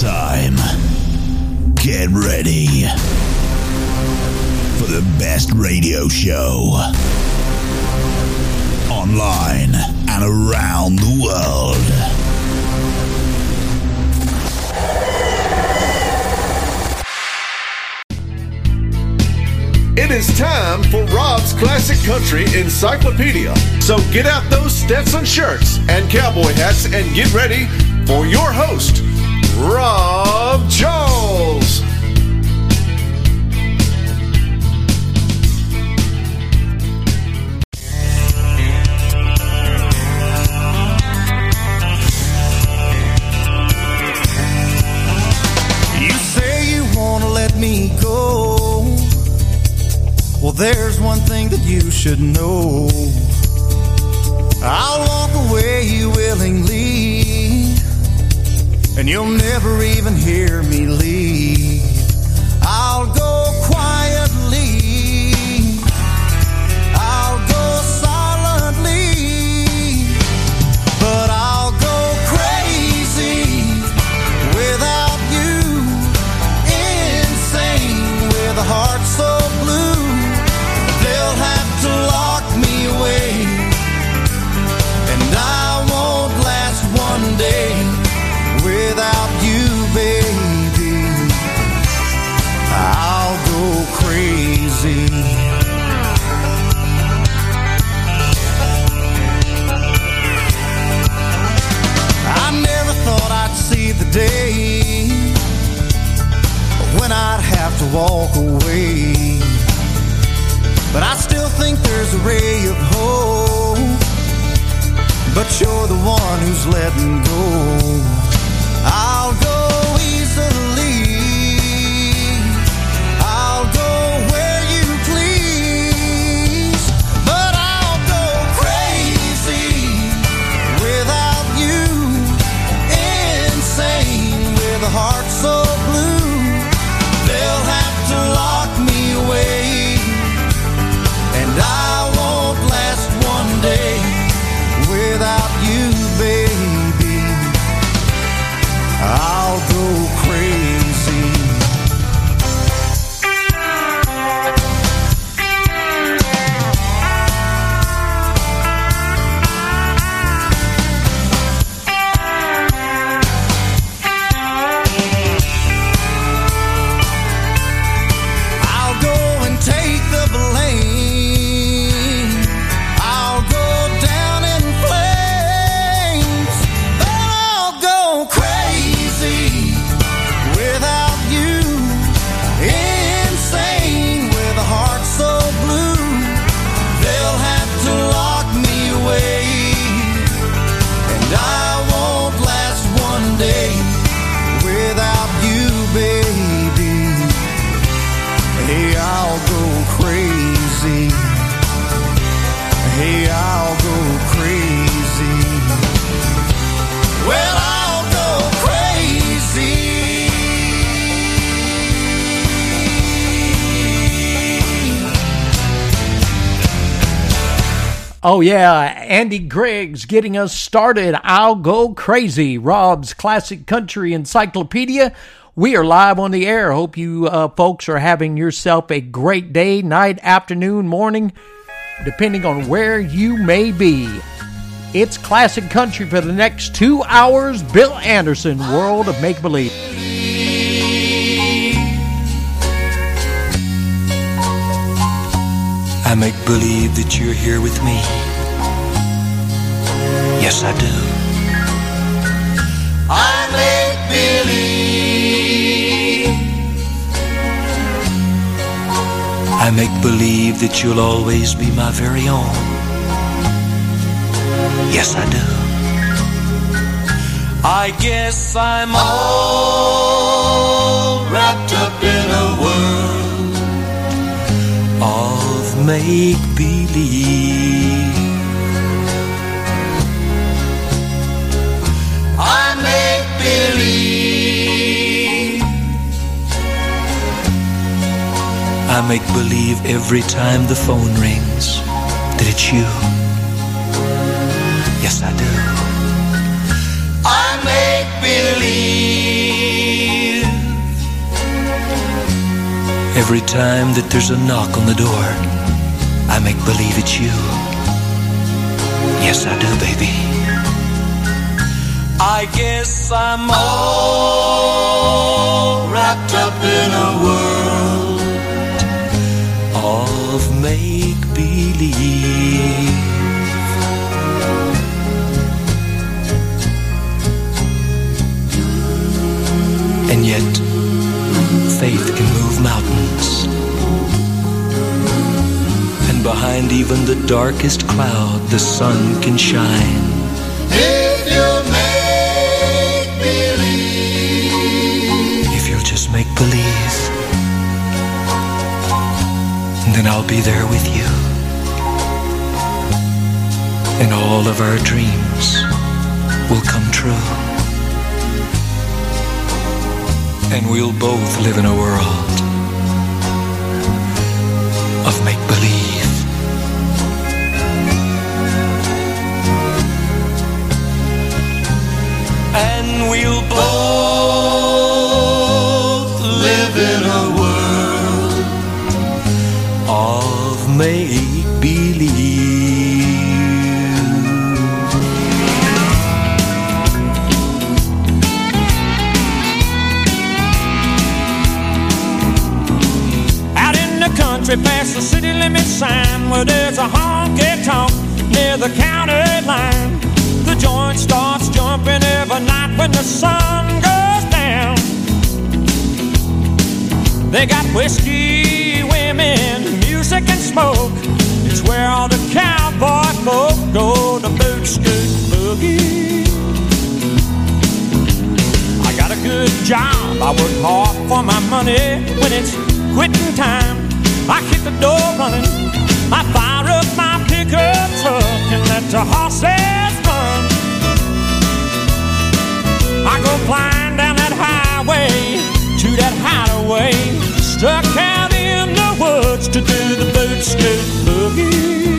Time. Get ready for the best radio show online and around the world. It is time for Rob's Classic Country Encyclopedia. So get out those Stetson shirts and cowboy hats and get ready for your host, Rob Charles. You say you wanna let me go. Well, there's one thing that you should know. I'll walk away willingly, and you'll never even hear me leave. To walk away. But I still think there's a ray of hope. But you're the one who's letting go. Yeah. Andy Griggs getting us started. I'll go crazy. Rob's Classic Country Encyclopedia. We are live on the air. Hope you uh, folks are having yourself a great day, night, afternoon, morning, depending on where you may be. It's classic country for the next two hours. Bill Anderson, World of Make Believe. I make believe that you're here with me. Yes, I do. I make believe. I make believe that you'll always be my very own. Yes, I do. I guess I'm all wrapped up in a world of make believe. I make believe every time the phone rings that it's you. Yes, I do. I make believe every time that there's a knock on the door. I make believe it's you. Yes, I do, baby. I guess I'm all wrapped up in a world make believe. And yet, faith can move mountains. And behind even the darkest cloud, the sun can shine. If you make believe, If you'll just make believe, then I'll be there with you. And all of our dreams will come true. And we'll both live in a world of make believe. And we'll both where there's a honky tonk near the county line. The joint starts jumping every night when the sun goes down. They got whiskey, women, music, and smoke. It's where all the cowboy folk go to boot scoot boogie. I got a good job. I work hard for my money. When it's quitting time, I hit the door running. I fire up my pickup truck and let the horses run. I go flying down that highway to that hideaway, stuck out in the woods to do the boot scoot boogie.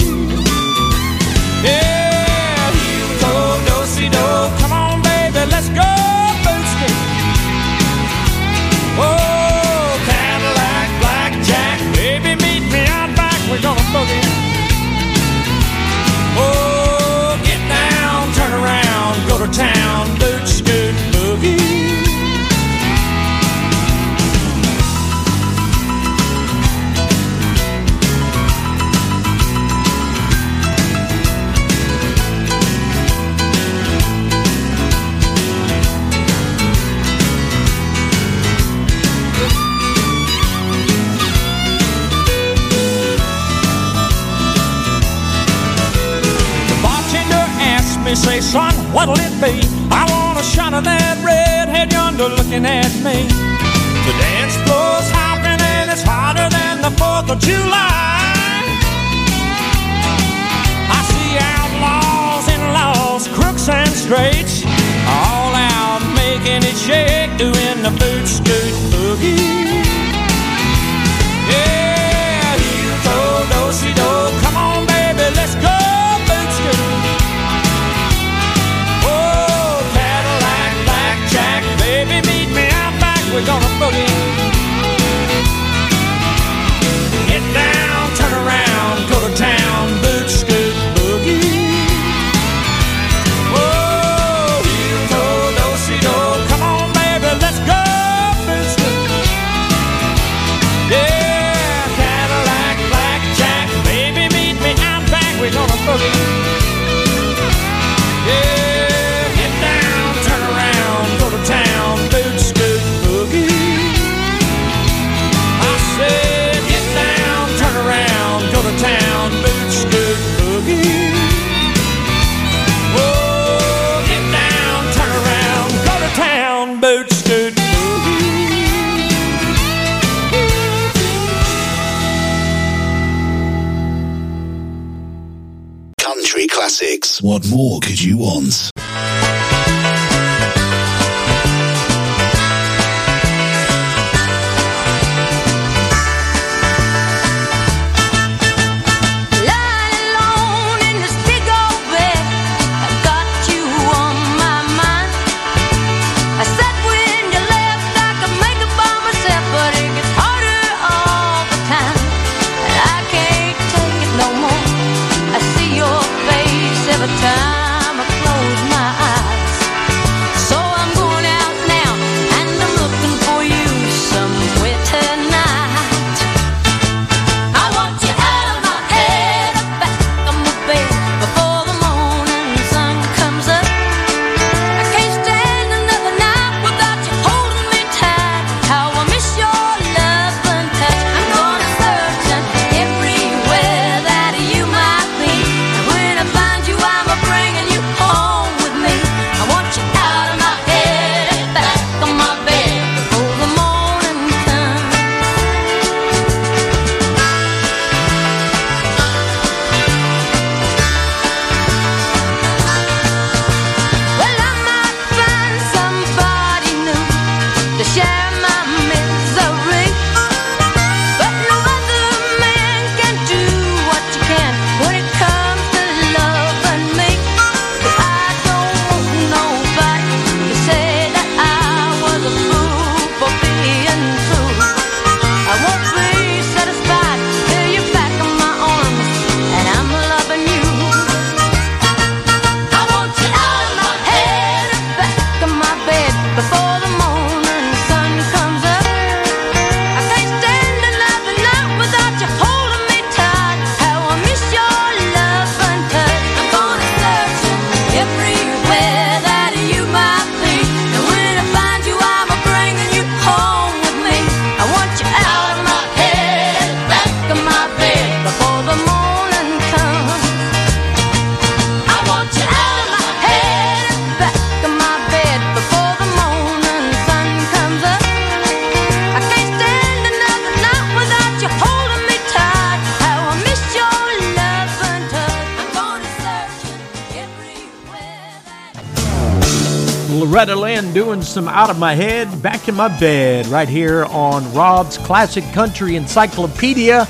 What'll it be? I want a shot of that redhead yonder looking at me. The dance floor's hopping and it's hotter than the 4th of July. I see outlaws and laws, crooks and straights, all out making it shake, doing the boot scoot boogie. We're gonna boogie. What more could you want? Some out of my head, back in my bed, right here on Rob's Classic Country Encyclopedia.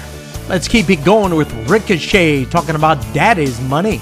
Let's keep it going with Ricochet talking about daddy's money.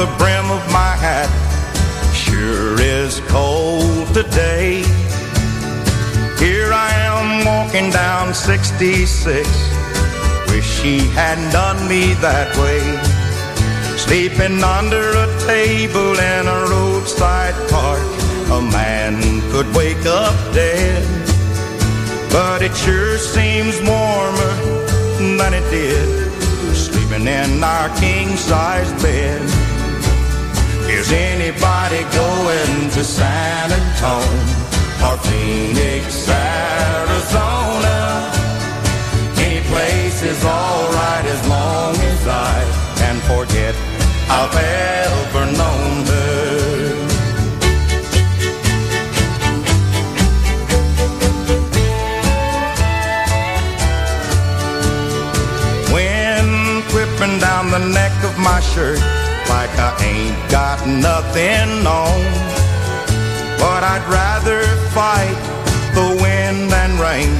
The brim of my hat. Sure is cold today. Here I am walking down 66. Wish she hadn't done me that way. Sleeping under a table in a roadside park. A man could wake up dead. But it sure seems warmer than it did sleeping in our king size bed. Is anybody going to San Antonio or Phoenix, Arizona? Any place is alright as long as I can forget I've ever known her. Wind whipping down the neck of my shirt like I ain't got nothing on. But I'd rather fight the wind and rain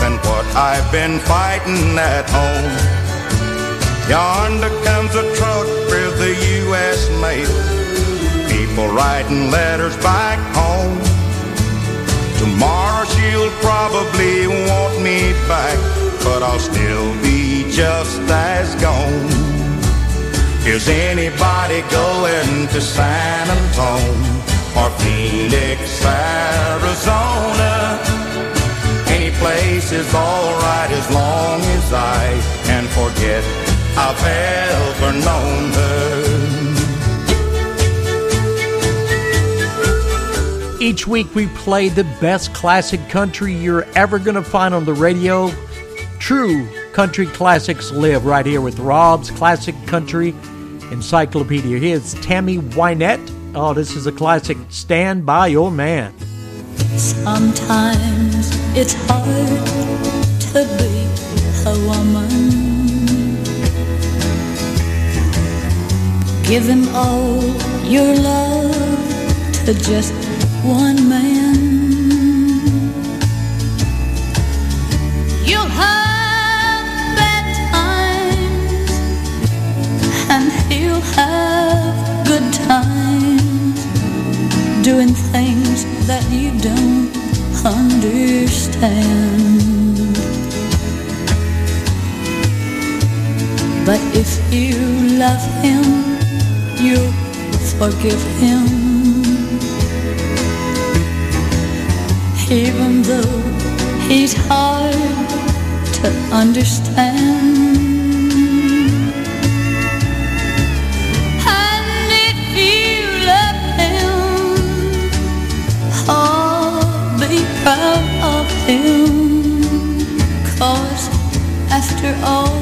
than what I've been fighting at home. Yonder comes a truck with the U.S. mail. People writing letters back home. Tomorrow she'll probably want me back, but I'll still be just as gone. Is anybody going to San Antonio or Phoenix, Arizona? Any place is alright as long as I can forget I've ever known her. Each week we play the best classic country you're ever going to find on the radio. true country classics live right here with Rob's Classic Country Encyclopedia. Here's Tammy Wynette. Oh, this is a classic. Stand by your man. Sometimes it's hard to be a woman. Give Giving all your love to just one man. Doing things that you don't understand. But if you love him, you'll forgive him. Even though he's hard to understand. Proud of him. Cause after all,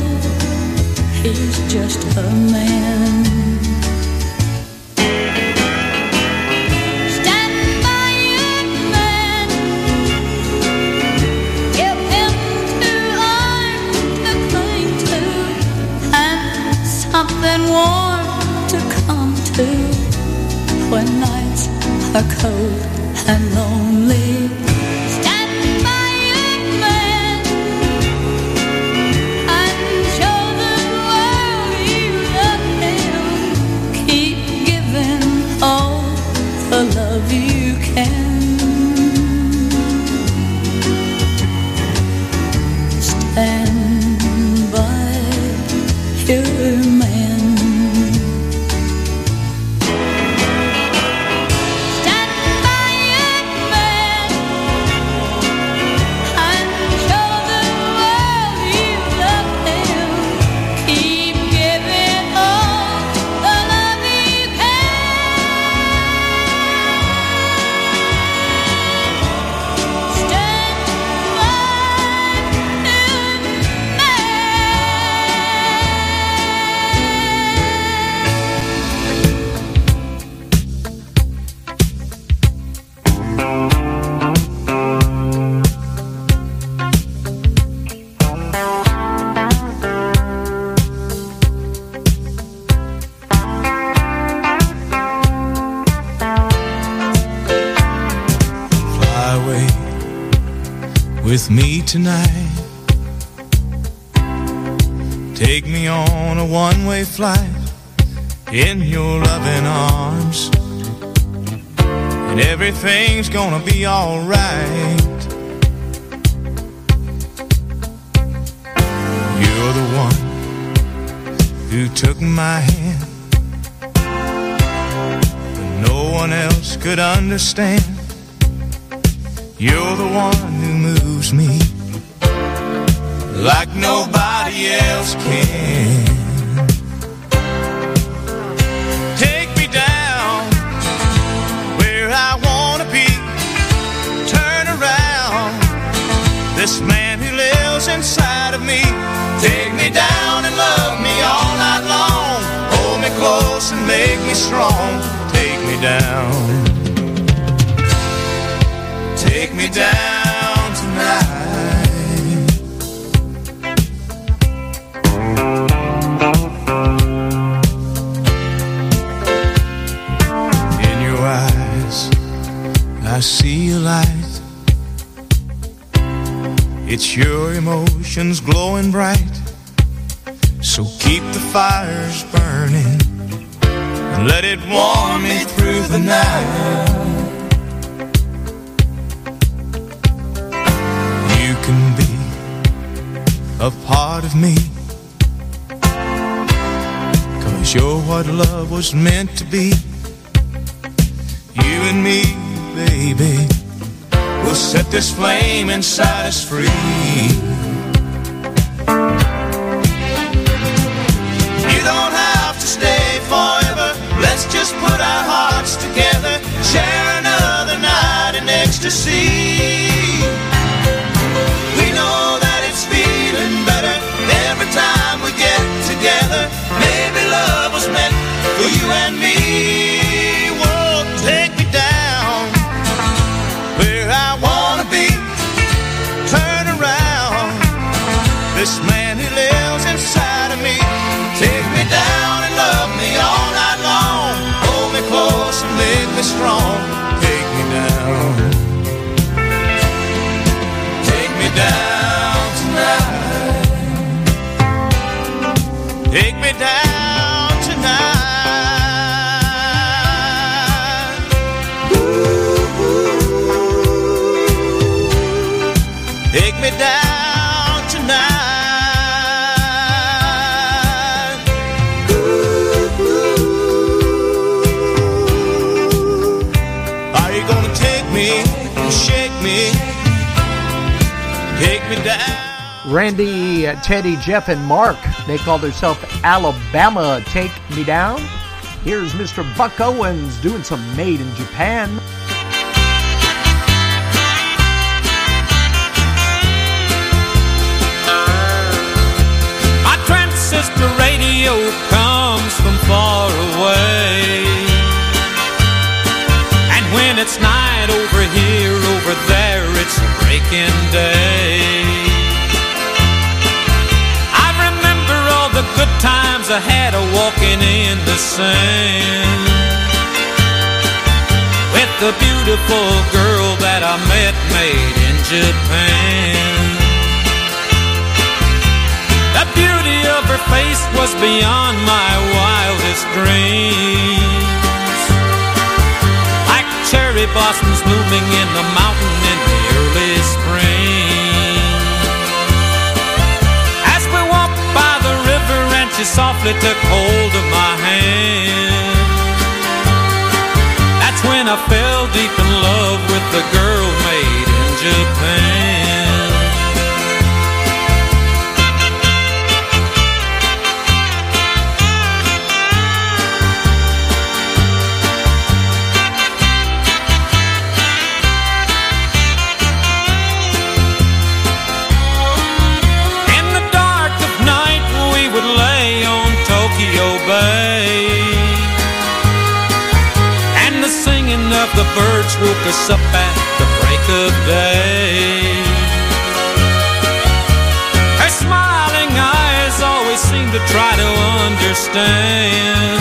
he's just a man. Something warm to come to when nights are cold and lonely. Flight in your loving arms. And everything's gonna be alright. You're the one who took my hand. When no one else could understand. You're the one who moves me fires burning and let it warm me through the night. You can be a part of me. Cause you're what love was meant to be. You and me, baby, will set this flame inside us free. this man. Randy, Teddy, Jeff, and Mark, they call themselves Alabama Take Me Down. Here's Mr. Buck Owens doing some Made in Japan. My transistor radio comes from far away. And when it's night over here, over there, it's breaking day. Times I had a walking in the sand. With the beautiful girl that I met made in Japan. The beauty of her face was beyond my wildest dreams. Like cherry blossoms blooming in the mountain softly took hold of my hand. That's when I fell deep in love with the girl made in Japan. Birds woke us up at the break of day. Her smiling eyes always seemed to try to understand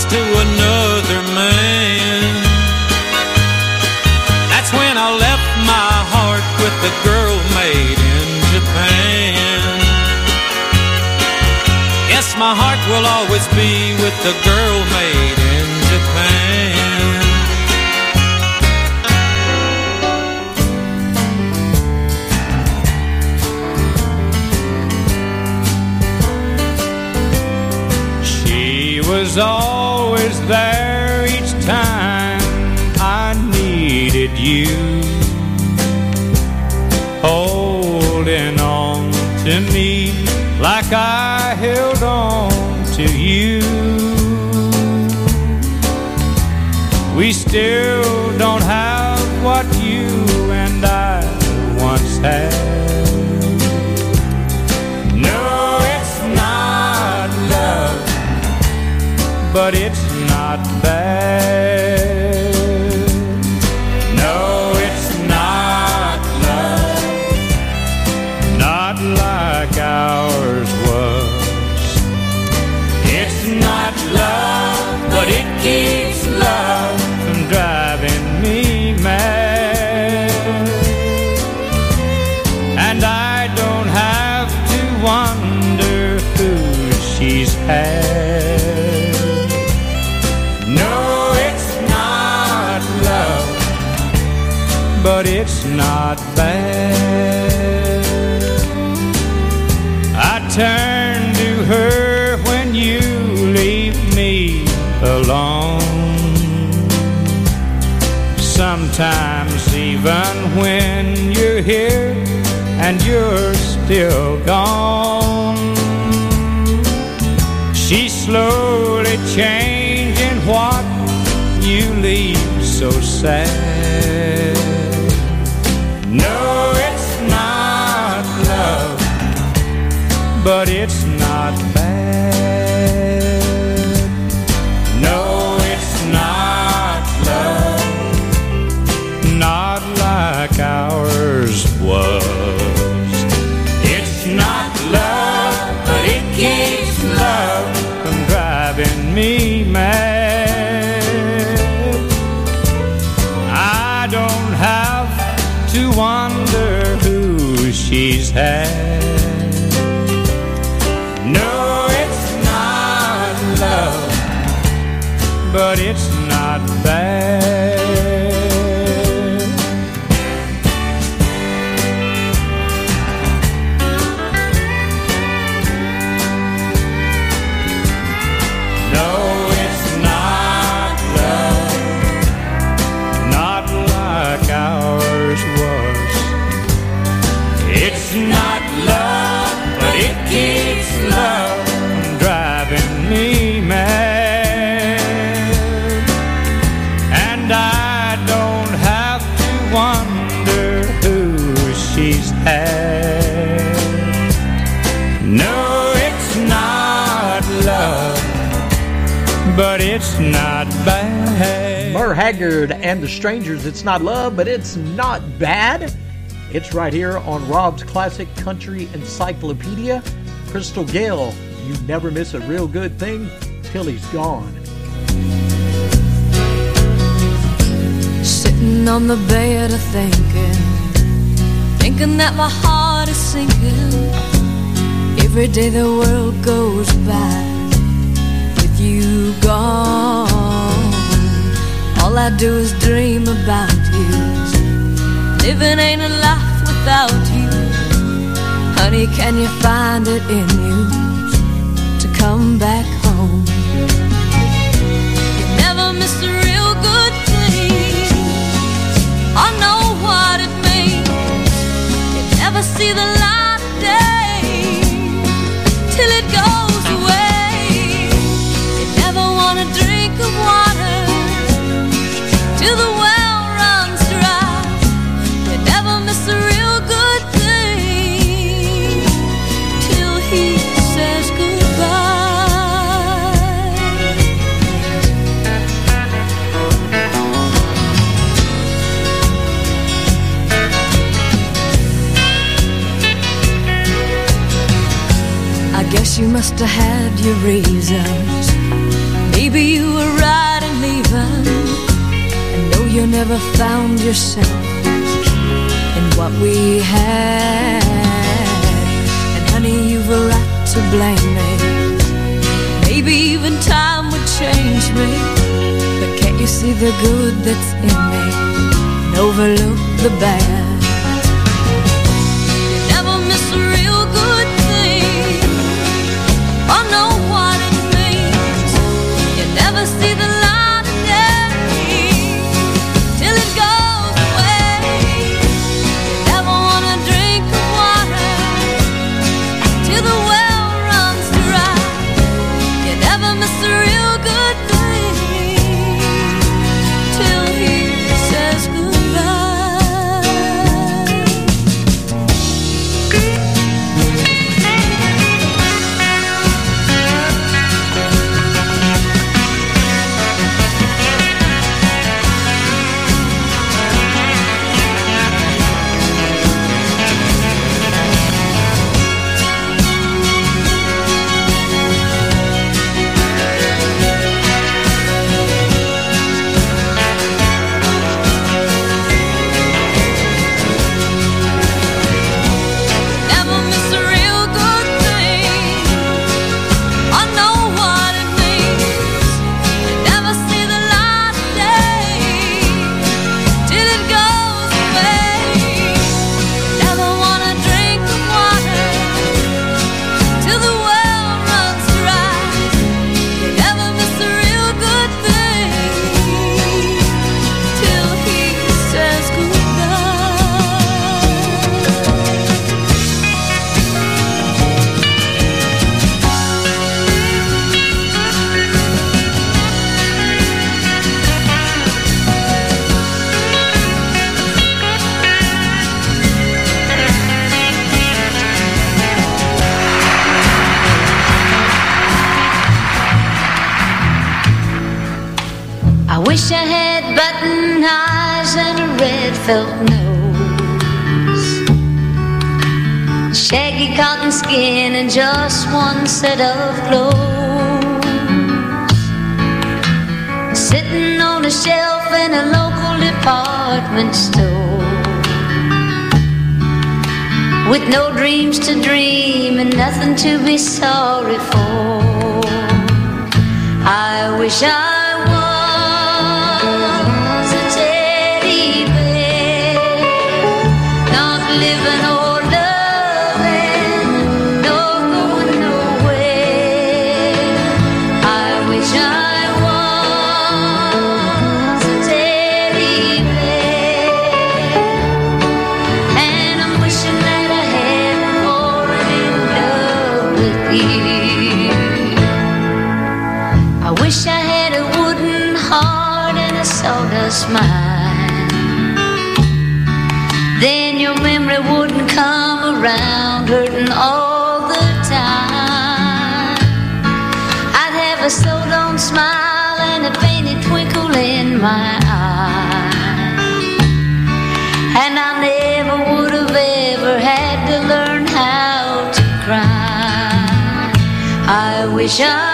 promised to another man. That's when I left my heart with the girl made in Japan. Yes, my heart will always be with the girl made there each time I needed you. Holding on to me like I held on to you. We still don't have what you and I once had. Still gone, she's slowly changing what you leave so sad. No, it's not love, but it's Haggard and the Strangers. It's not love, but it's not bad. It's right here on Rob's Classic Country Encyclopedia. Crystal Gayle, you never miss a real good thing till he's gone. Sitting on the bed of thinking, thinking that my heart is sinking. Every day the world goes by with you gone. All I do is dream about you. Living ain't a life without you. Honey, can you find it in you to come back that's in me and overlook the bad. Wish I had a wooden heart and a sawdust mind. Then your memory wouldn't come around hurting all the time. I'd have a sewed smile and a painted twinkle in my eye. And I never would have ever had to learn how to cry. I wish I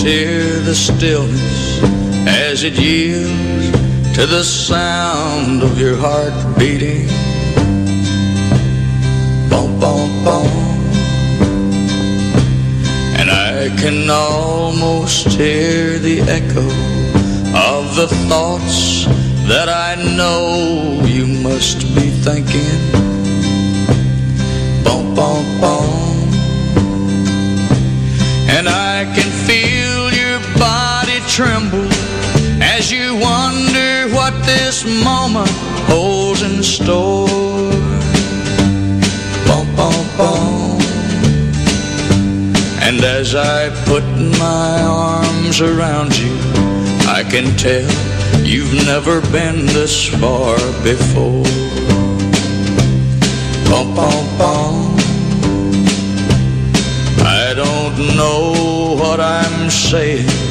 hear the stillness as it yields to the sound of your heart beating. Bum, bum, bum. And I can almost hear the echo of the thoughts that I know you must be thinking. Bum, bum, bum. Tremble as you wonder what this moment holds in store. Bum, bum, bum. And as I put my arms around you, I can tell you've never been this far before. Bum, bum, bum. I don't know what I'm saying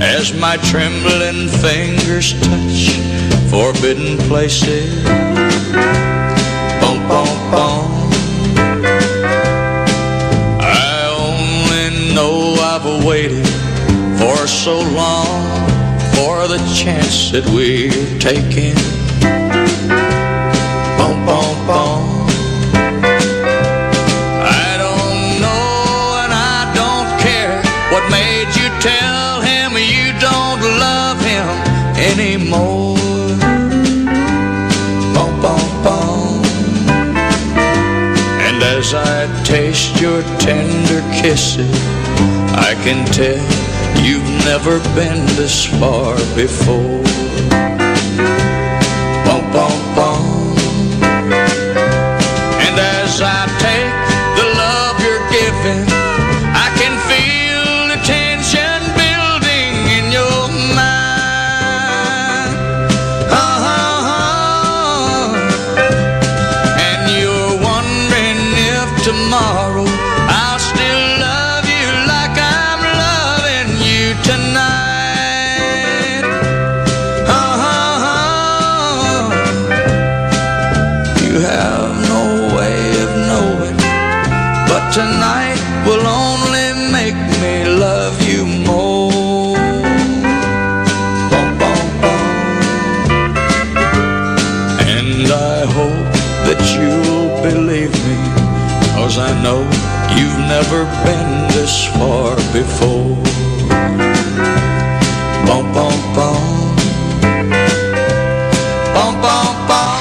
as my trembling fingers touch forbidden places. Bum, bum, bum. I only know I've waited for so long for the chance that we're taking. And as I taste your tender kisses, I can tell you've never been this far before. never been this far before. Bum, bum, bum. Bum, bum, bum.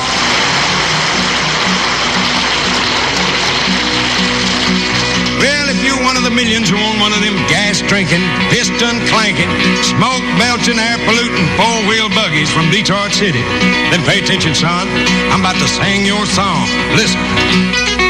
Well, if you're one of the millions who own one of them gas drinking, piston clanking, smoke belching, air polluting four wheel buggies from Detroit City, then pay attention, son. I'm about to sing your song. Listen.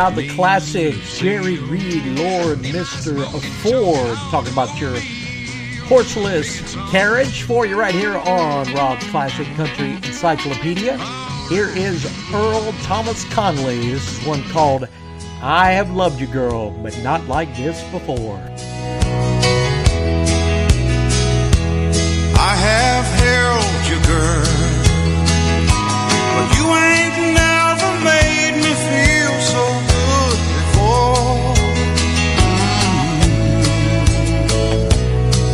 out the classic Jerry Reed, Lord Mr. Ford, talking about your horseless carriage for you right here on Rob's Classic Country Encyclopedia. Here is Earl Thomas Conley. This is one called I Have Loved You Girl, but Not Like This Before. I have held you, girl, but you ain't never made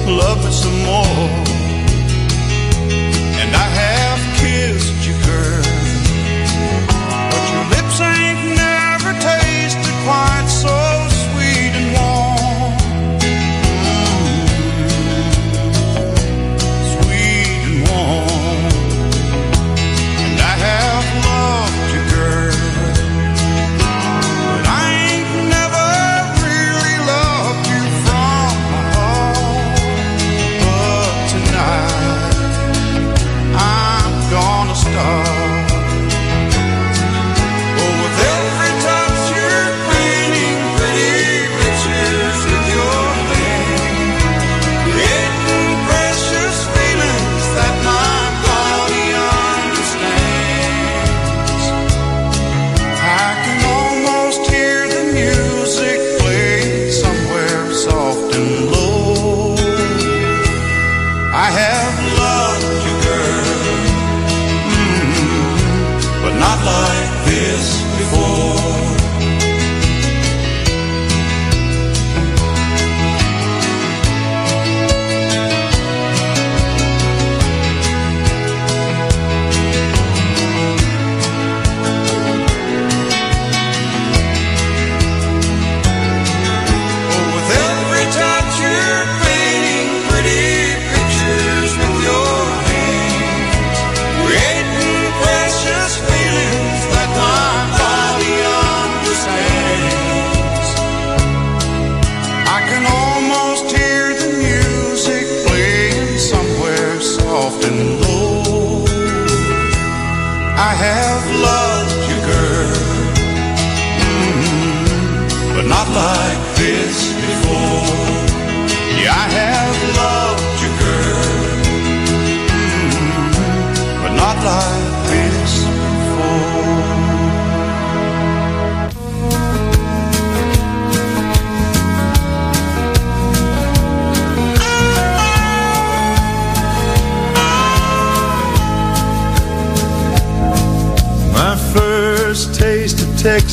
love me some more.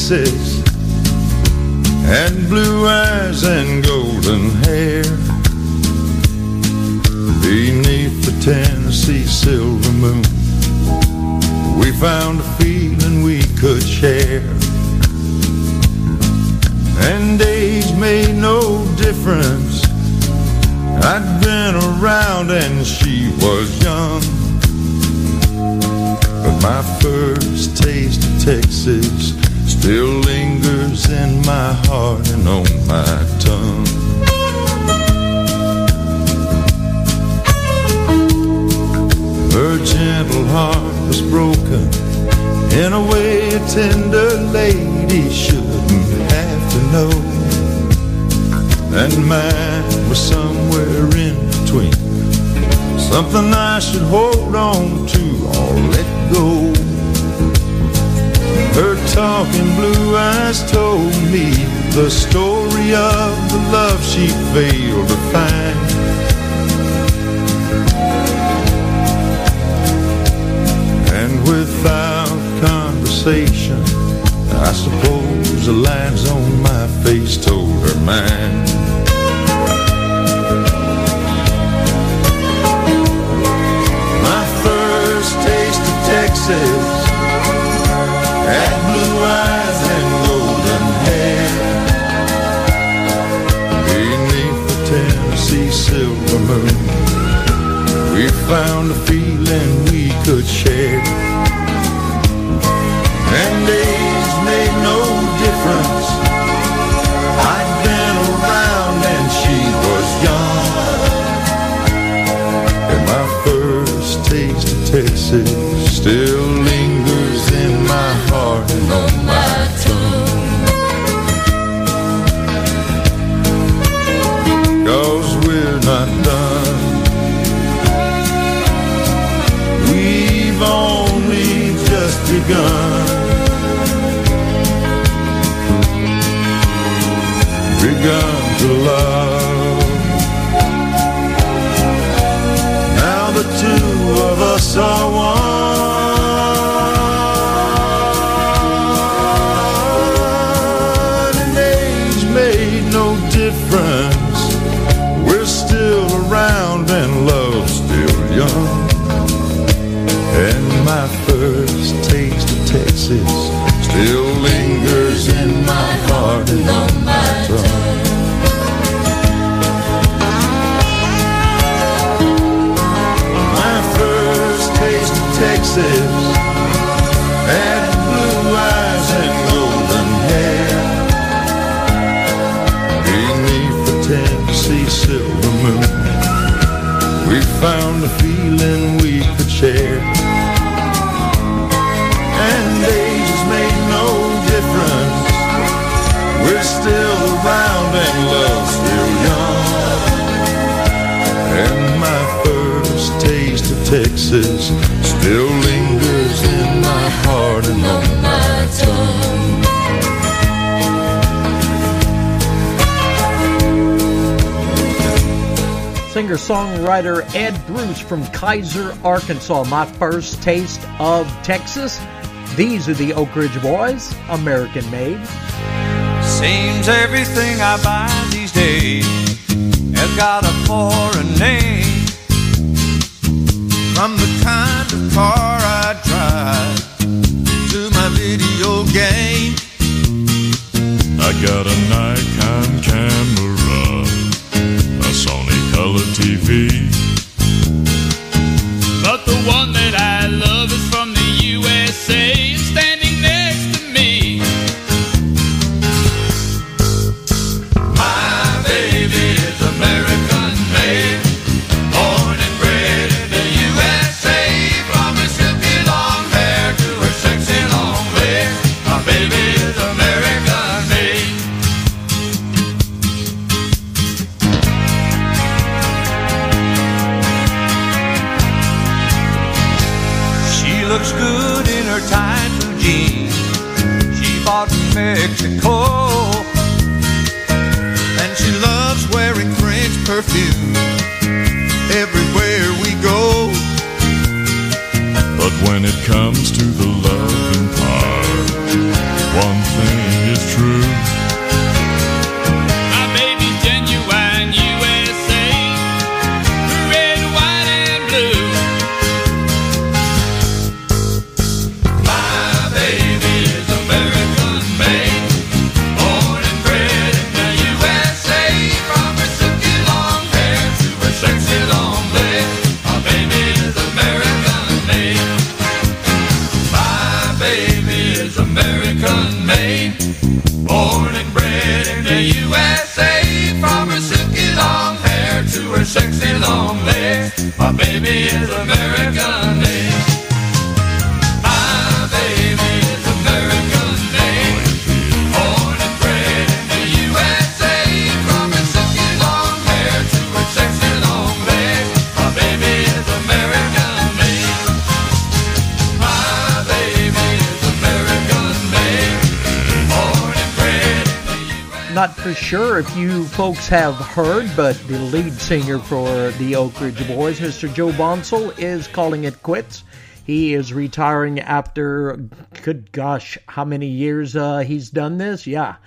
Texas had blue eyes and golden hair. Beneath the Tennessee silver moon, we found a feeling we could share. And age made no difference. I'd been around and she was young. But my first taste of Texas still lingers in my heart and on my tongue. Her gentle heart was broken in a way a tender lady shouldn't have to know. And mine was somewhere in between. Something I should hold on to or let go. Her talking blue eyes told me the story of the love she failed to find. And without conversation, I suppose the lines on my face told her mine. My first taste of Texas had blue eyes and golden hair. Beneath the Tennessee silver moon, we found a feeling we could share. And made no difference. Texas had blue eyes and golden hair. Beneath the Tennessee silver moon, we found a feeling we could share. And age has made no difference. We're still around and love's still young. And my first taste of Texas still Singer songwriter Ed Bruce from Keiser, Arkansas. My first taste of Texas. These are the Oak Ridge Boys, American made. Seems everything I buy these days has got a foreign name. From the kind of car I drive to my video game. I got a Nikon have heard, but the lead singer for the Oak Ridge Boys, Mr. Joe Bonsall, is calling it quits. He is retiring after, good gosh, how many years uh, he's done this? Yeah.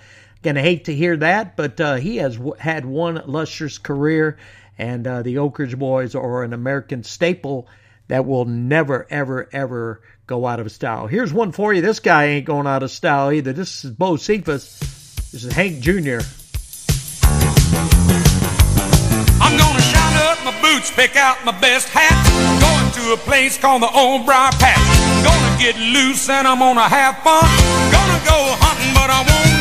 Gonna hate to hear that, but uh, he has w- had one lustrous career, and uh, the Oak Ridge Boys are an American staple that will never, ever, ever go out of style. Here's one for you. This guy ain't going out of style either. This is Bocephus. This is Hank Jr. boots, pick out my best hat. Going to a place called the Old Briar Patch. Gonna get loose and I'm gonna have fun. Gonna go hunting, but I won't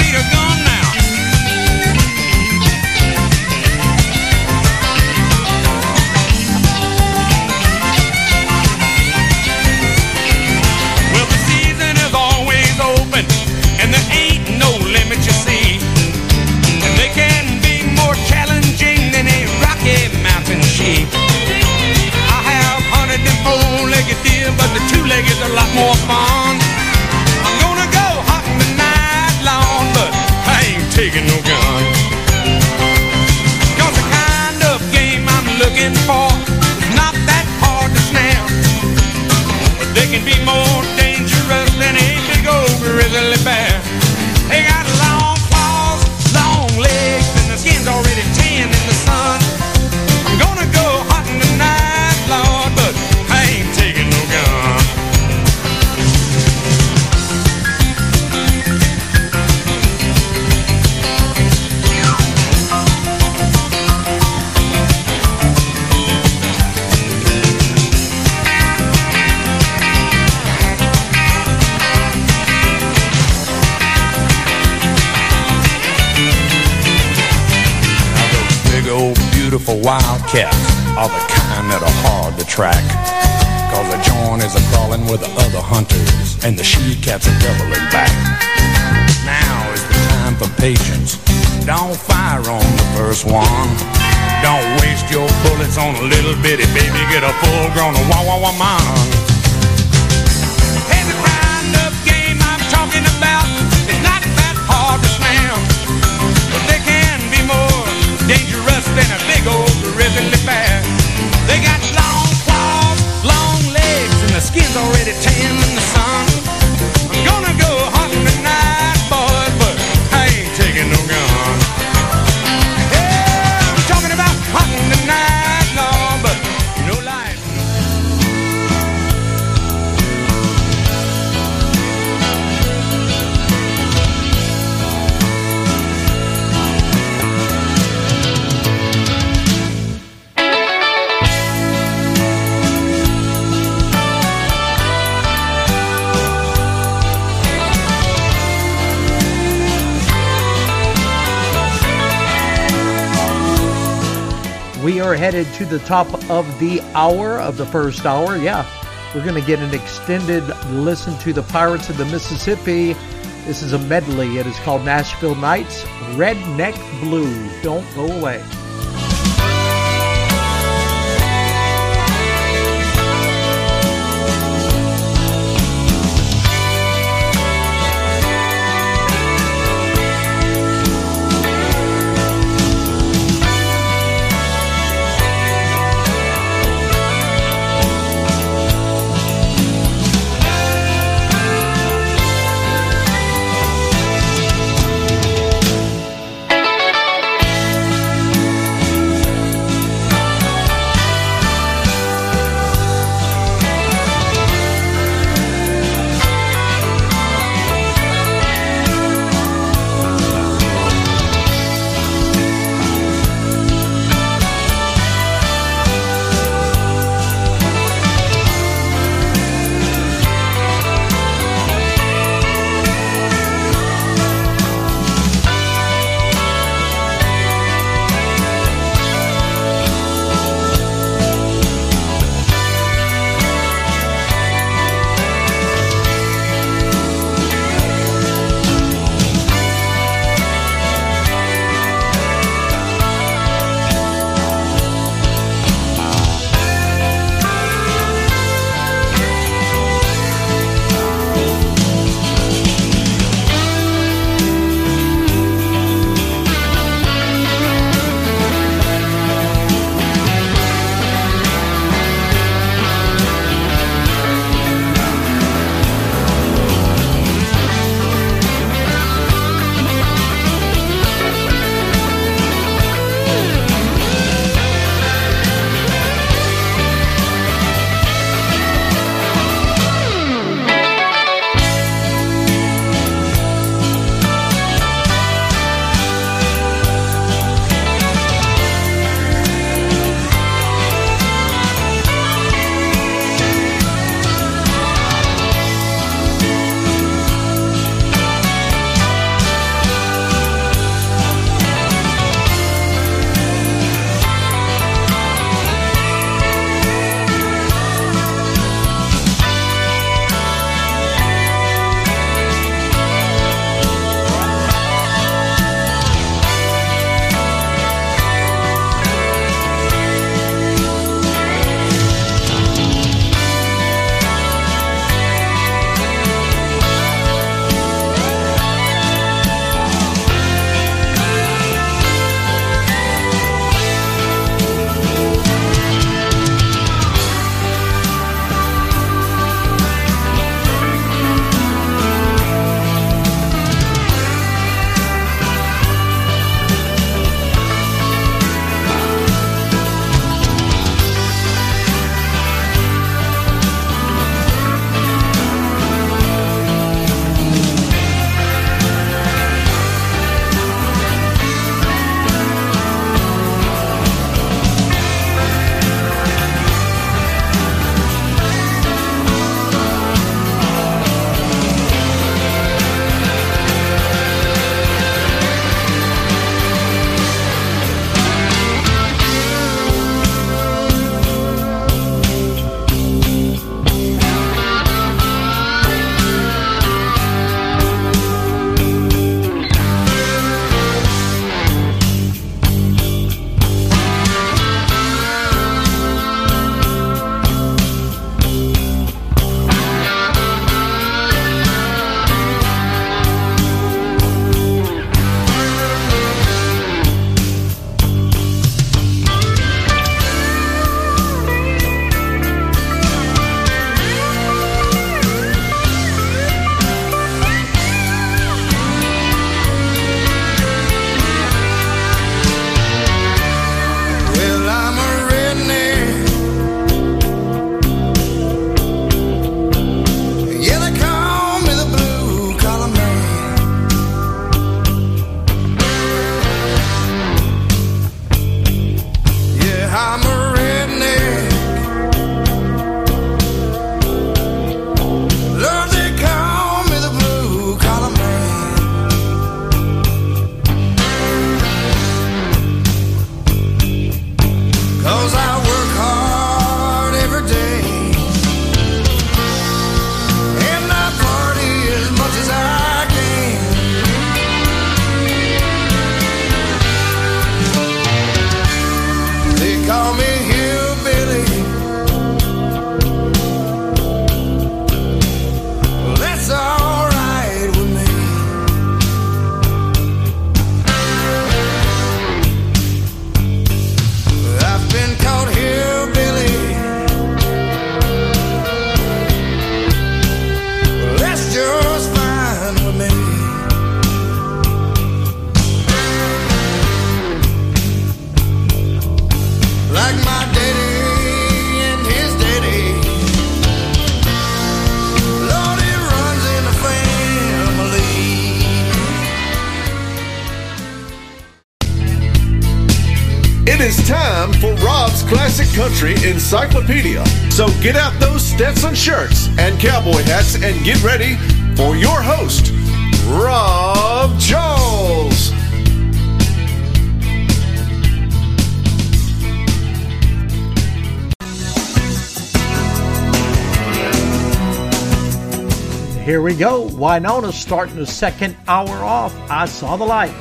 four-legged but the two-legged are a lot more fun. I'm gonna go hunting tonight long, but I ain't taking no gun. 'Cause the kind of game I'm looking for is not that hard to snare. But they can be more dangerous than a big old grizzly bear. Wildcats are the kind that are hard to track. Cause the is a crawling with the other hunters, and the she cats are doubling back. Now is the time for patience. Don't fire on the first one. Don't waste your bullets on a little bitty baby. Get a full grown wah wah wah man. Already tan in the sun. Are headed to the top of the hour of the first hour. Yeah, we're going to get an extended listen to the Pirates of the Mississippi. This is a medley. It is called Nashville Nights Redneck Blues. Don't go away. It is time for Rob's Classic Country Encyclopedia. So get out those Stetson shirts and cowboy hats and get ready for your host, Rob Charles. Here we go. Wynonna's starting the second hour off. I saw the light.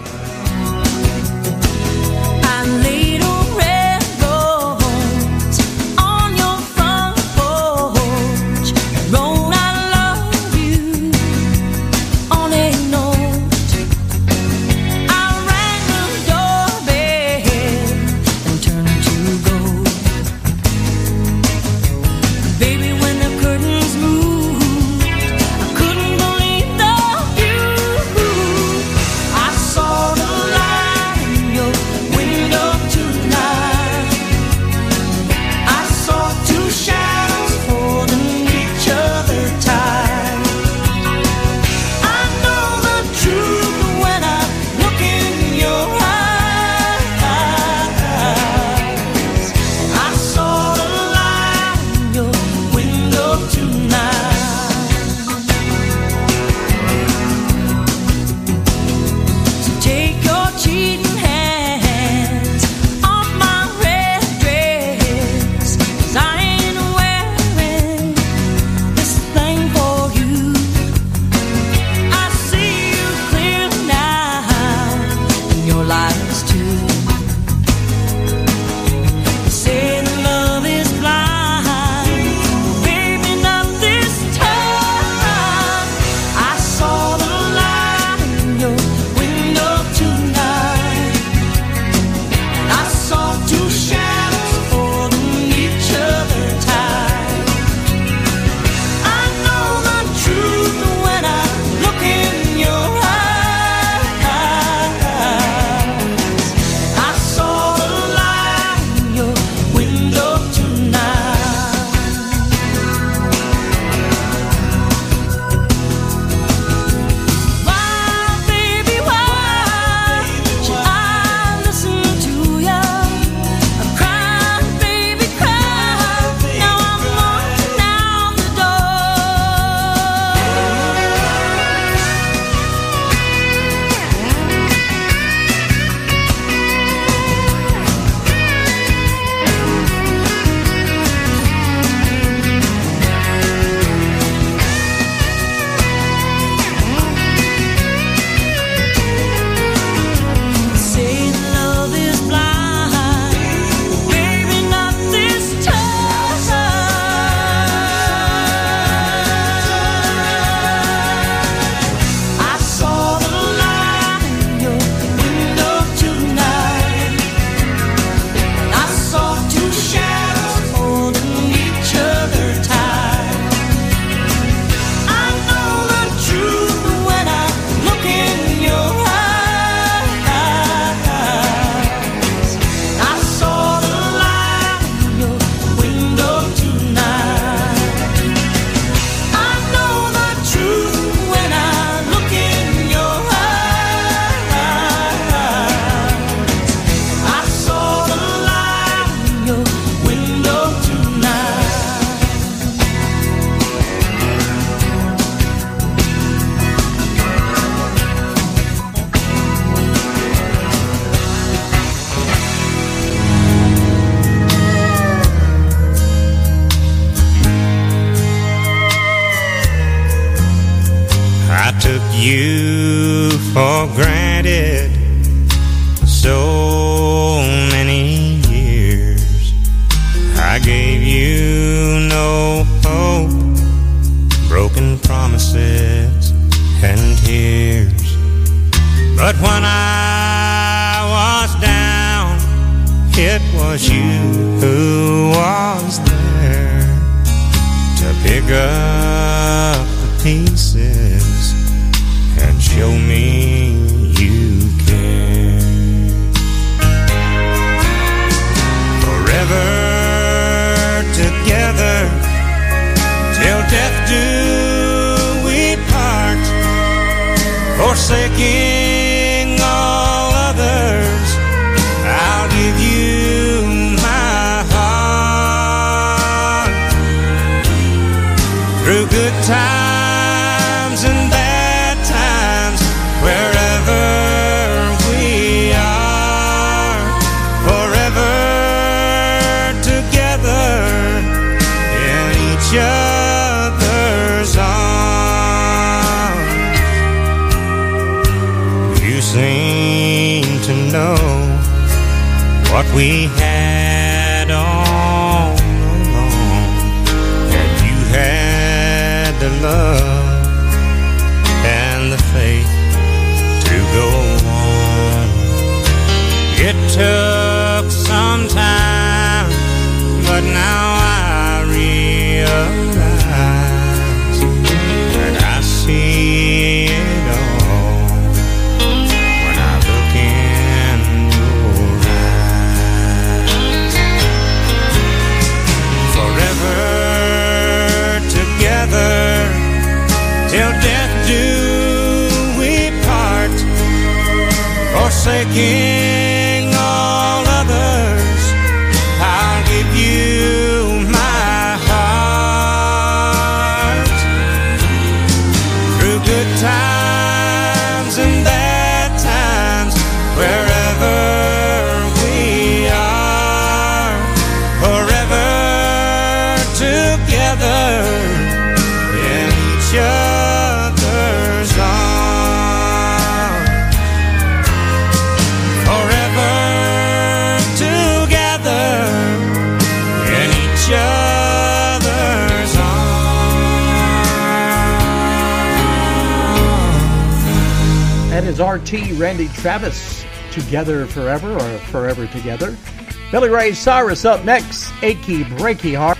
Travis, Together Forever or Forever Together. Billy Ray Cyrus up next, Achy Breaky Heart.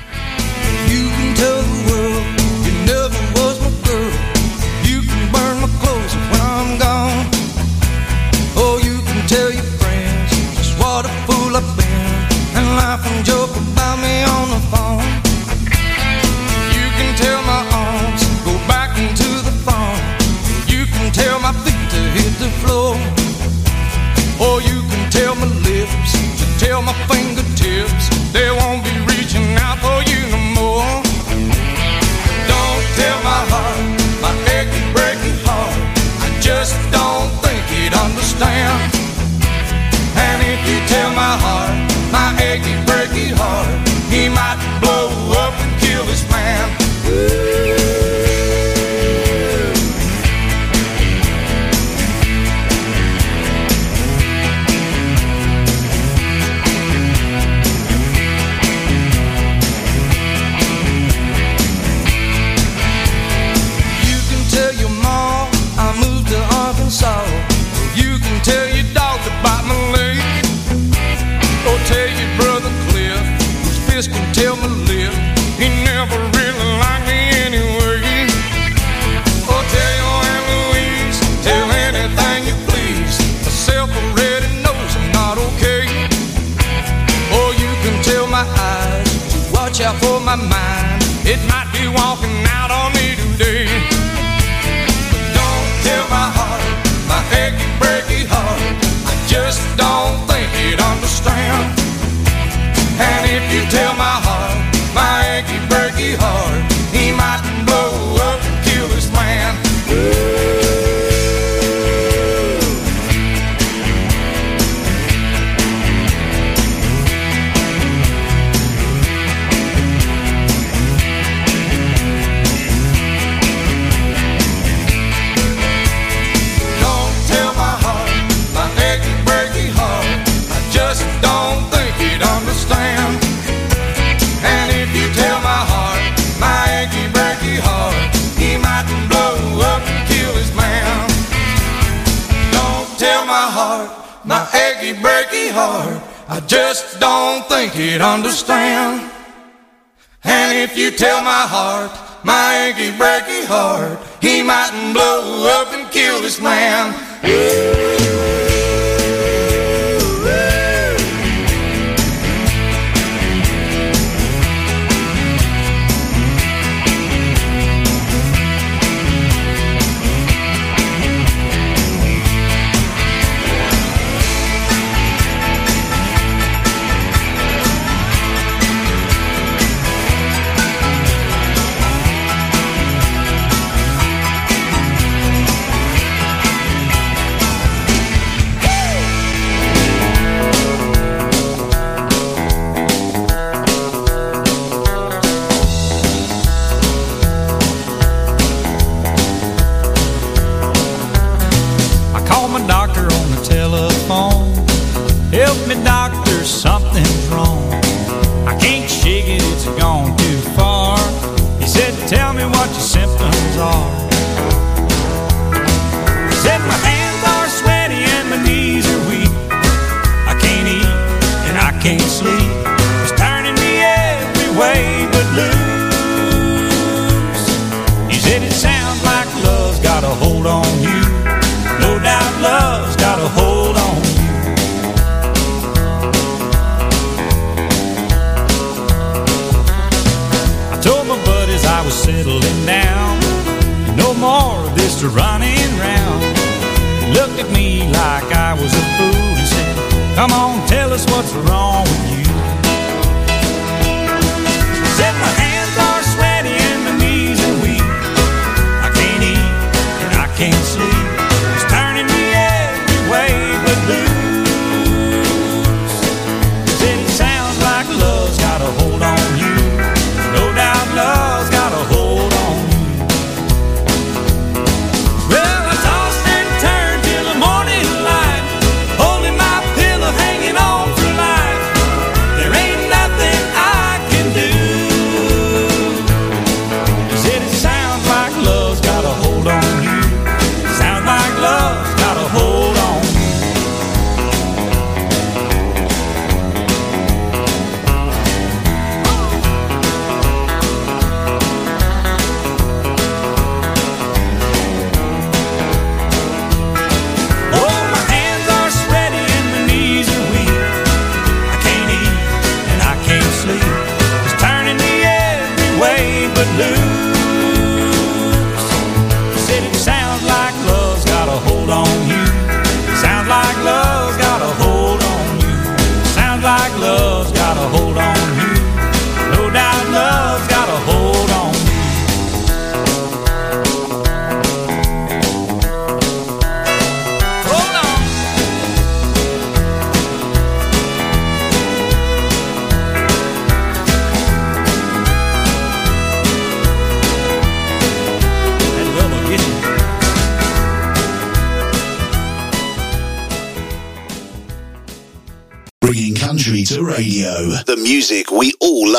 on, tell us what's wrong with you.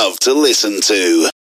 love to listen to.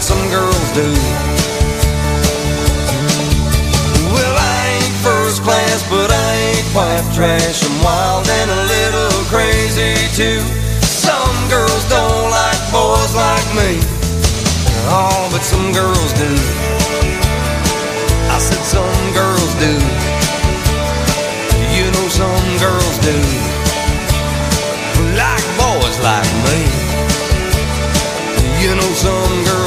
what some girls do. Well, I ain't first class, but I ain't quite trash. I'm wild and a little crazy too. Some girls don't like boys like me. Oh, but some girls do. I said some girls do. You know some girls do. Like boys like me. You know some girls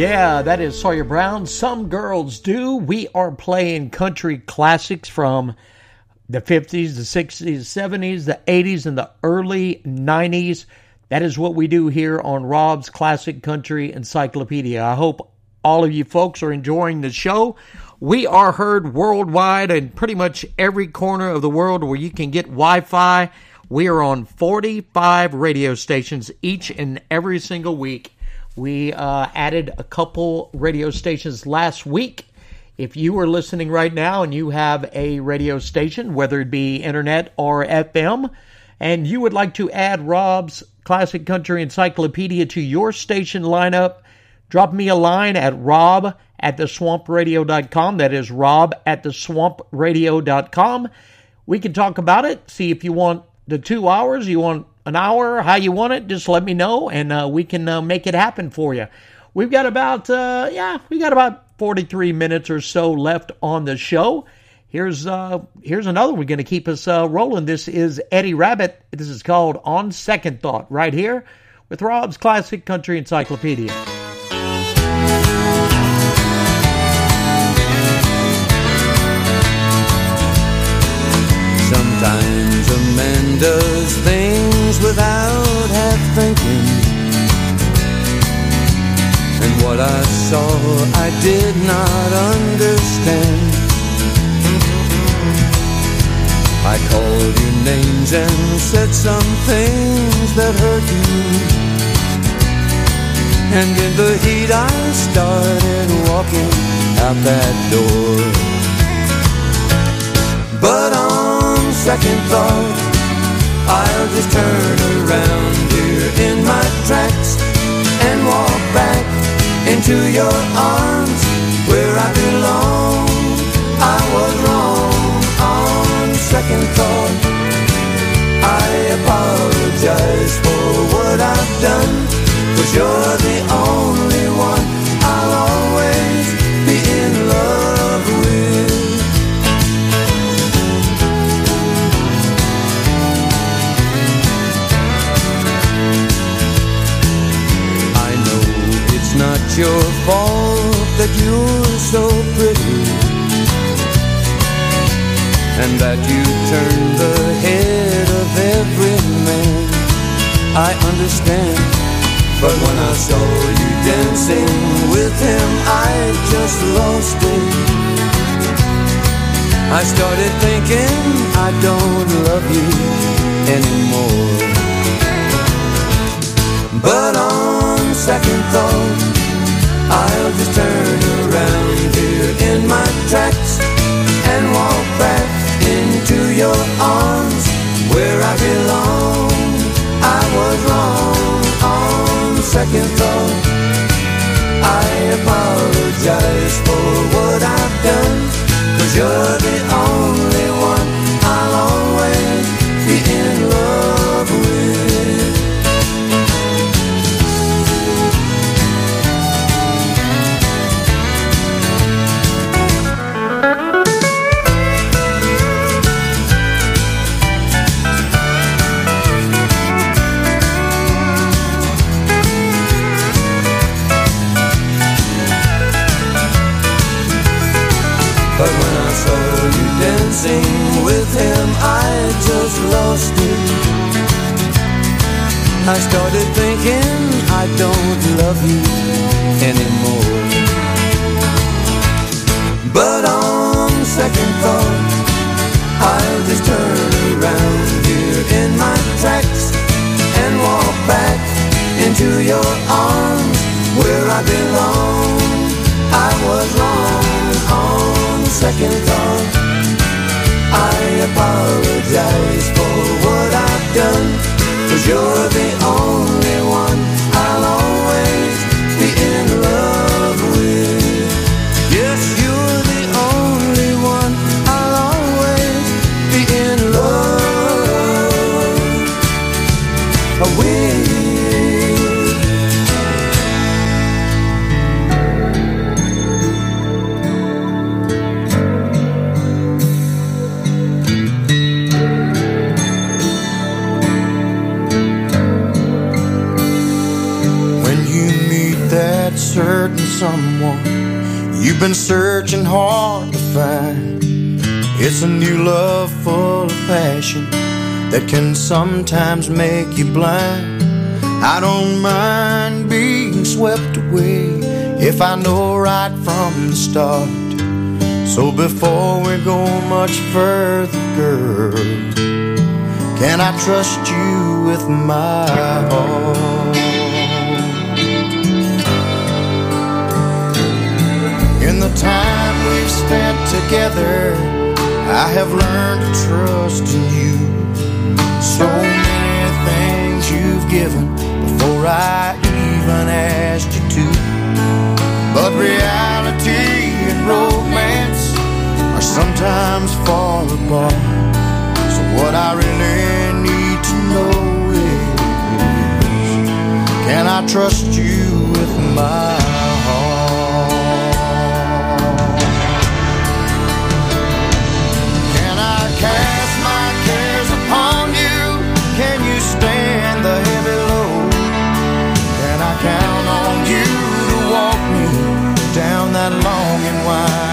Yeah, that is Sawyer Brown. Some girls do. We are playing country classics from the 50s, the 60s, 70s, the 80s, and the early 90s. That is what we do here on Rob's Classic Country Encyclopedia. I hope all of you folks are enjoying the show. We are heard worldwide in pretty much every corner of the world where you can get Wi Fi. We are on 45 radio stations each and every single week. We uh, added a couple radio stations last week. If you are listening right now and you have a radio station, whether it be internet or FM, and you would like to add Rob's Classic Country Encyclopedia to your station lineup, drop me a line at rob at theswampradio.com. That is rob at theswampradio.com. We can talk about it, see if you want the two hours, you want an hour, how you want it, just let me know and uh, we can uh, make it happen for you. We've got about, uh, yeah, we got about 43 minutes or so left on the show. Here's uh, here's another one going to keep us uh, rolling. This is Eddie Rabbitt. This is called On Second Thought, right here with Rob's Classic Country Encyclopedia. Sometimes a man does things without half thinking. And what I saw I did not understand. I called you names and said some things that hurt you. And in the heat I started walking out that door. But on second thought, I'll just turn around here in my tracks and walk back into your arms where I belong. I was wrong on second thought. I apologize for what I've done, but you're the only your fault that you're so pretty and that you turn the head of every man. I understand, but when I saw you dancing with him, I just lost it. I started thinking I don't love you anymore. But on second thought, I'll just turn around here in my tracks and walk back into your arms where I belong. I was wrong on second thought. I apologize for what I've done, cause you're the only I started thinking I don't love you anymore. But on second thought, I'll just turn around here in my tracks and walk back into your arms where I belong. I was wrong on second thought. I apologize for what I've done, cause you're the only one certain someone you've been searching hard to find. It's a new love full of passion that can sometimes make you blind. I don't mind being swept away if I know right from the start. So before we go much further, girl, can I trust you with my heart? time we've spent together, I have learned to trust in you. So many things you've given before I even asked you to. But reality and romance are sometimes far apart. So what I really need to know is, can I trust you with my the heavy load. Can I count on you to walk me down that long and wide?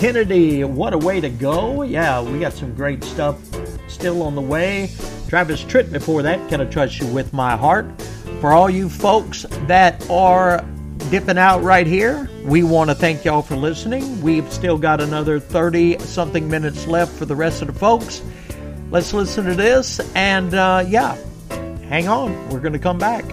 Kennedy, what a way to go. Yeah, we got some great stuff still on the way. Travis Tritt before that, Can I Trust You With My Heart. For all you folks that are dipping out right here, we want to thank y'all for listening. We've still got another 30 something minutes left for the rest of the folks. Let's listen to this and uh, yeah, hang on. We're going to come back.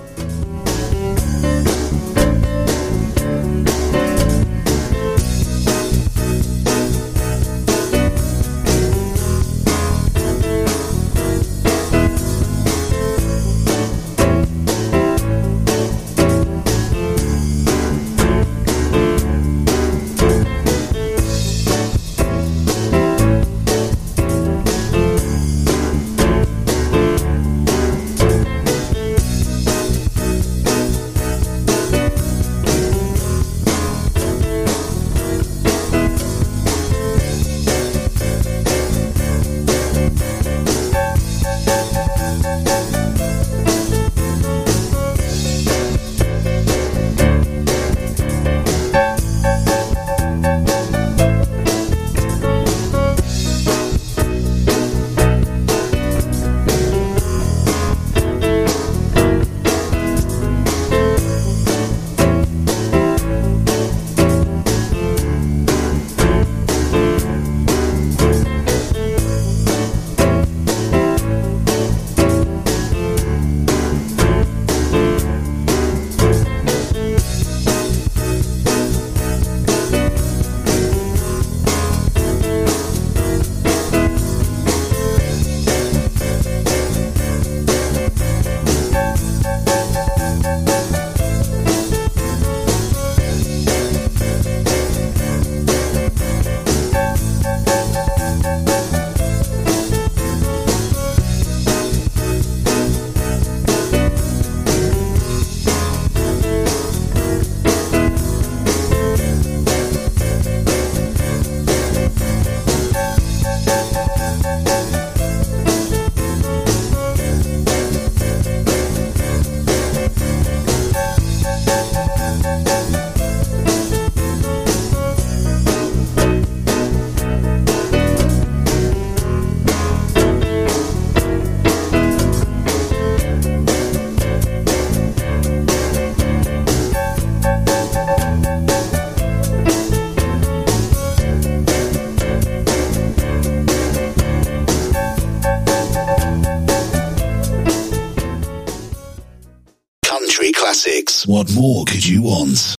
Classics. What more could you want?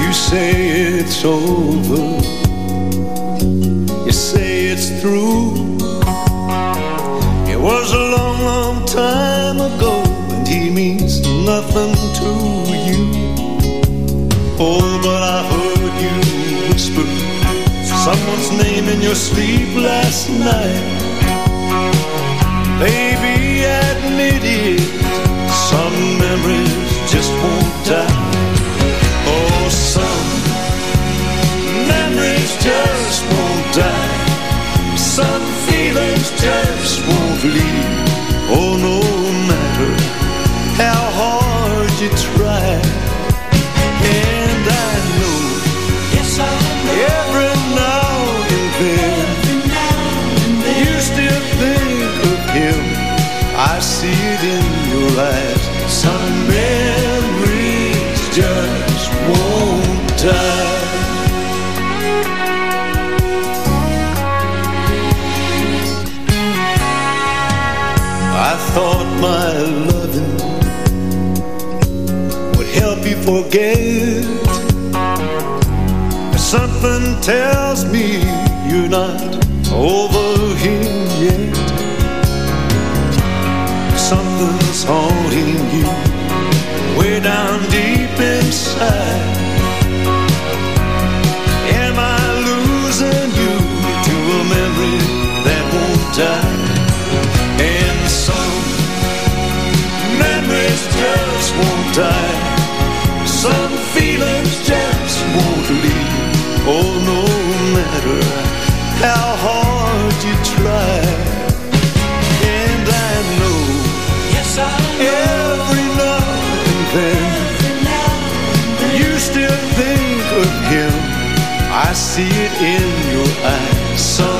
You say it's over. Nothing to you. Oh, but I heard you whisper someone's name in your sleep last night. Baby, my loving would help you forget. But something tells me you're not over him yet. Something's haunting you way down deep inside. time. Some feelings just won't leave. Oh, no matter how hard you try. And I know, yes, I know. every now and then you still think of him. I see it in your eyes. So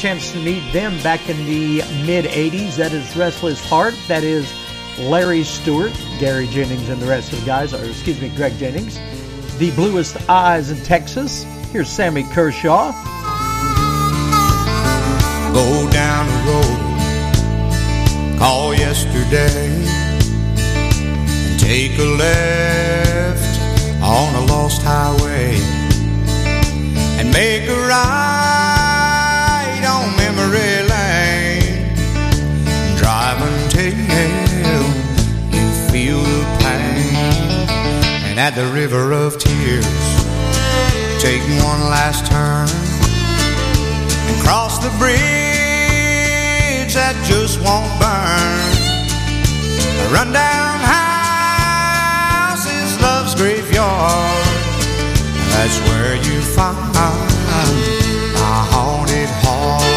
chance to meet them back in the mid 80s. That is Restless Heart. That is Larry Stewart, Gary Jennings, and the rest of the guys, or excuse me, Greg Jennings. The Bluest Eyes in Texas. Here's Sammy Kershaw. Go down the road, call yesterday, and take a left on a lost highway, and make a right at the river of tears, take one last turn and cross the bridge that just won't burn. A rundown house is love's graveyard. That's where you find my haunted heart.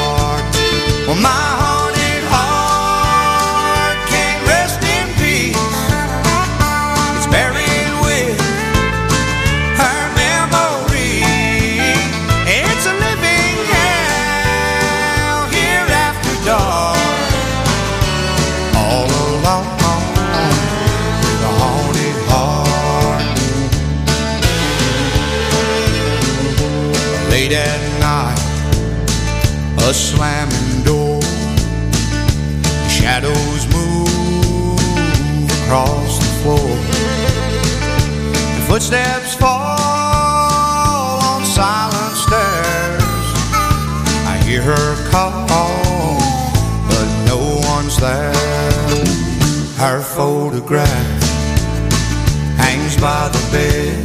Slamming door. Shadows move across the floor. The footsteps fall on silent stairs. I hear her call, but no one's there. Her photograph hangs by the bed.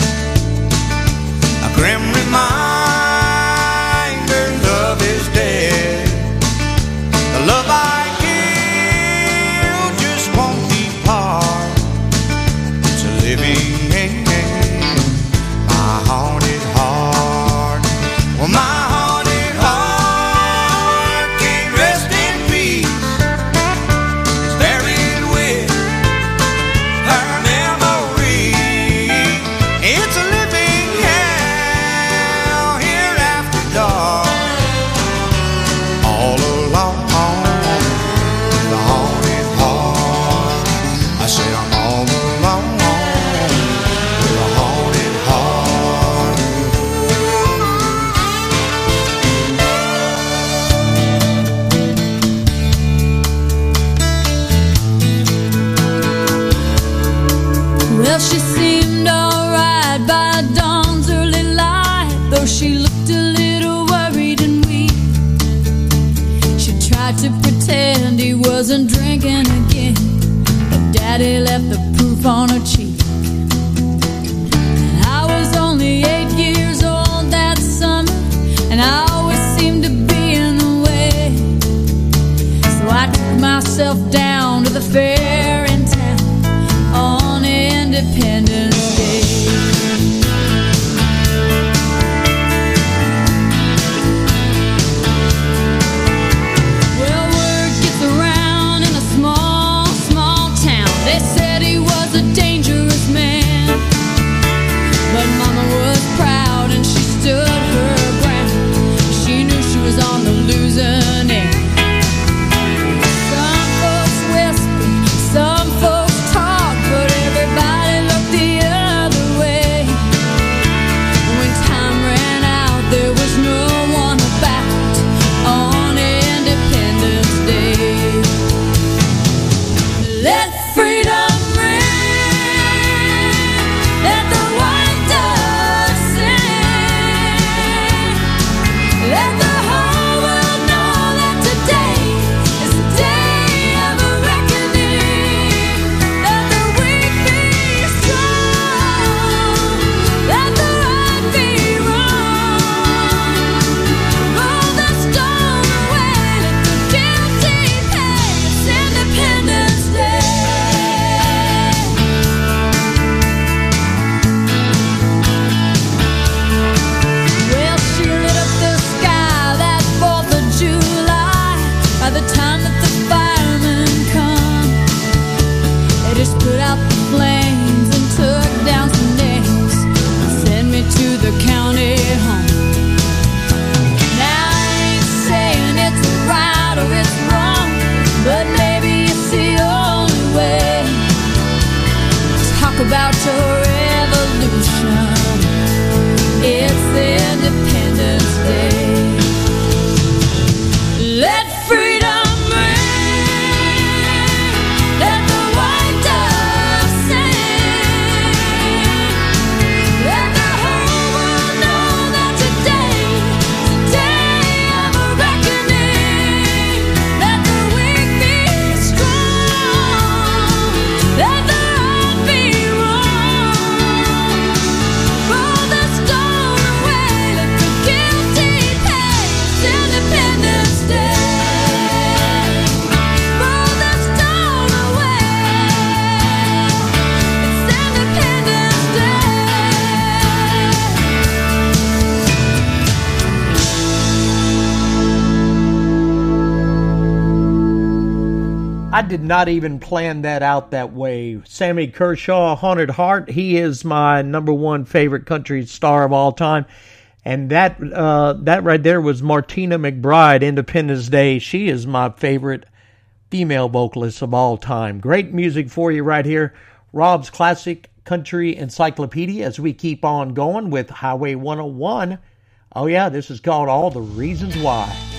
not even planned that out that way. Sammy Kershaw, Haunted Heart, he is my number one favorite country star of all time. And that uh, that right there was Martina McBride, Independence Day. She is my favorite female vocalist of all time. Great music for you right here. Rob's Classic Country Encyclopedia as we keep on going with Highway 101. Oh, yeah, this is called All the Reasons Why.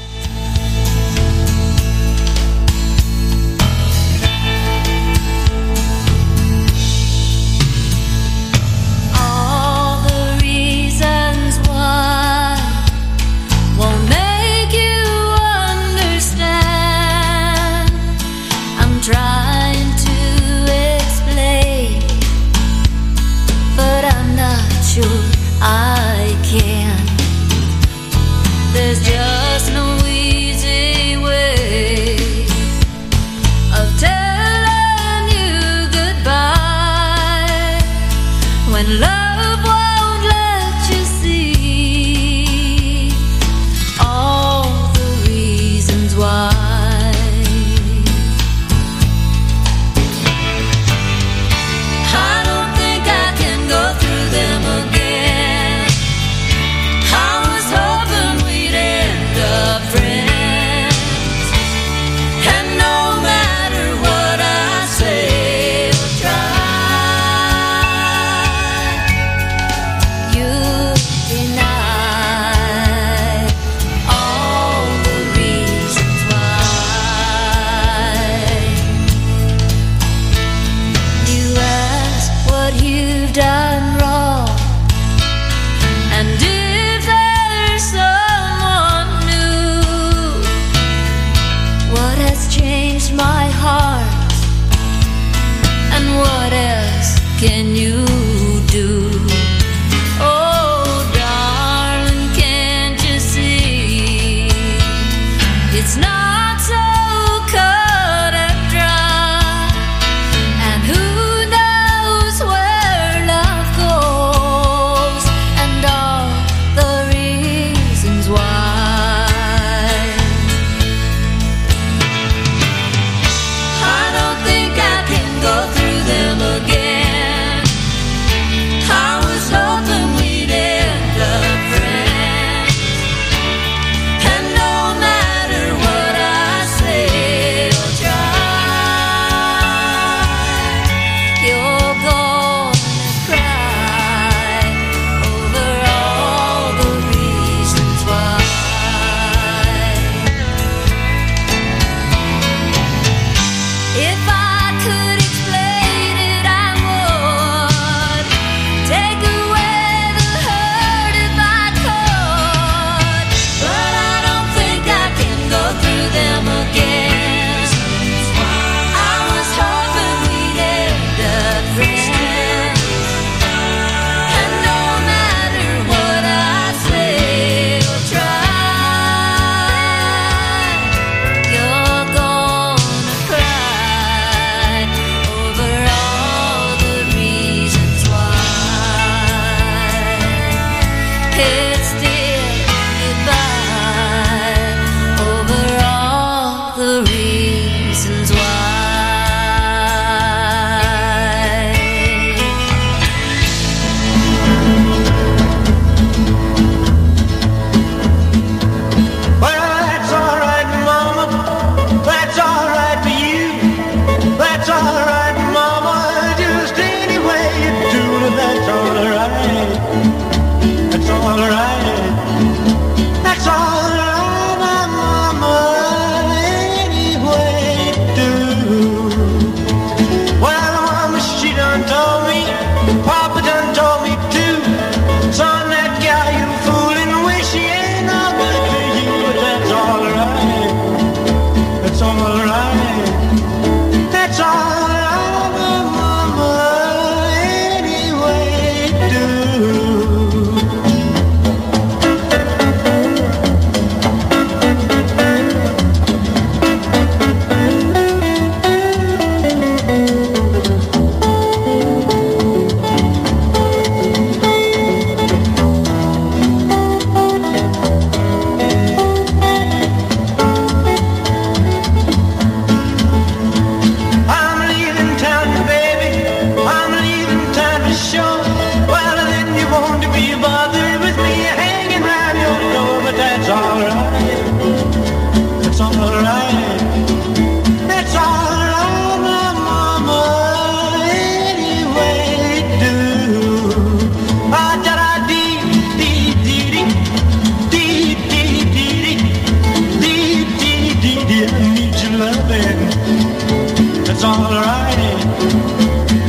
It's alright.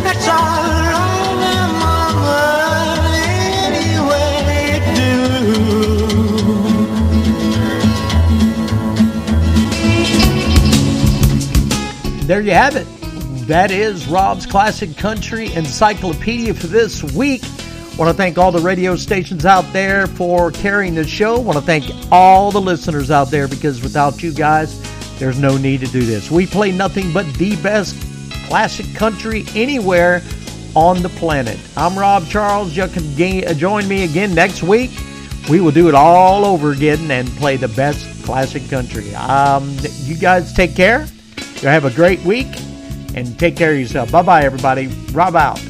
It's alright, mama, any way do. There you have it. That is Rob's Classic Country Encyclopedia for this week. Want to thank all the radio stations out there for carrying the show. Want to thank all the listeners out there because without you guys, there's no need to do this. We play nothing but the best classic country anywhere on the planet. I'm Rob Charles. You can ga- join me again next week. We will do it all over again and play the best classic country. Um, you guys take care. You have a great week and take care of yourself. Bye bye, everybody. Rob out.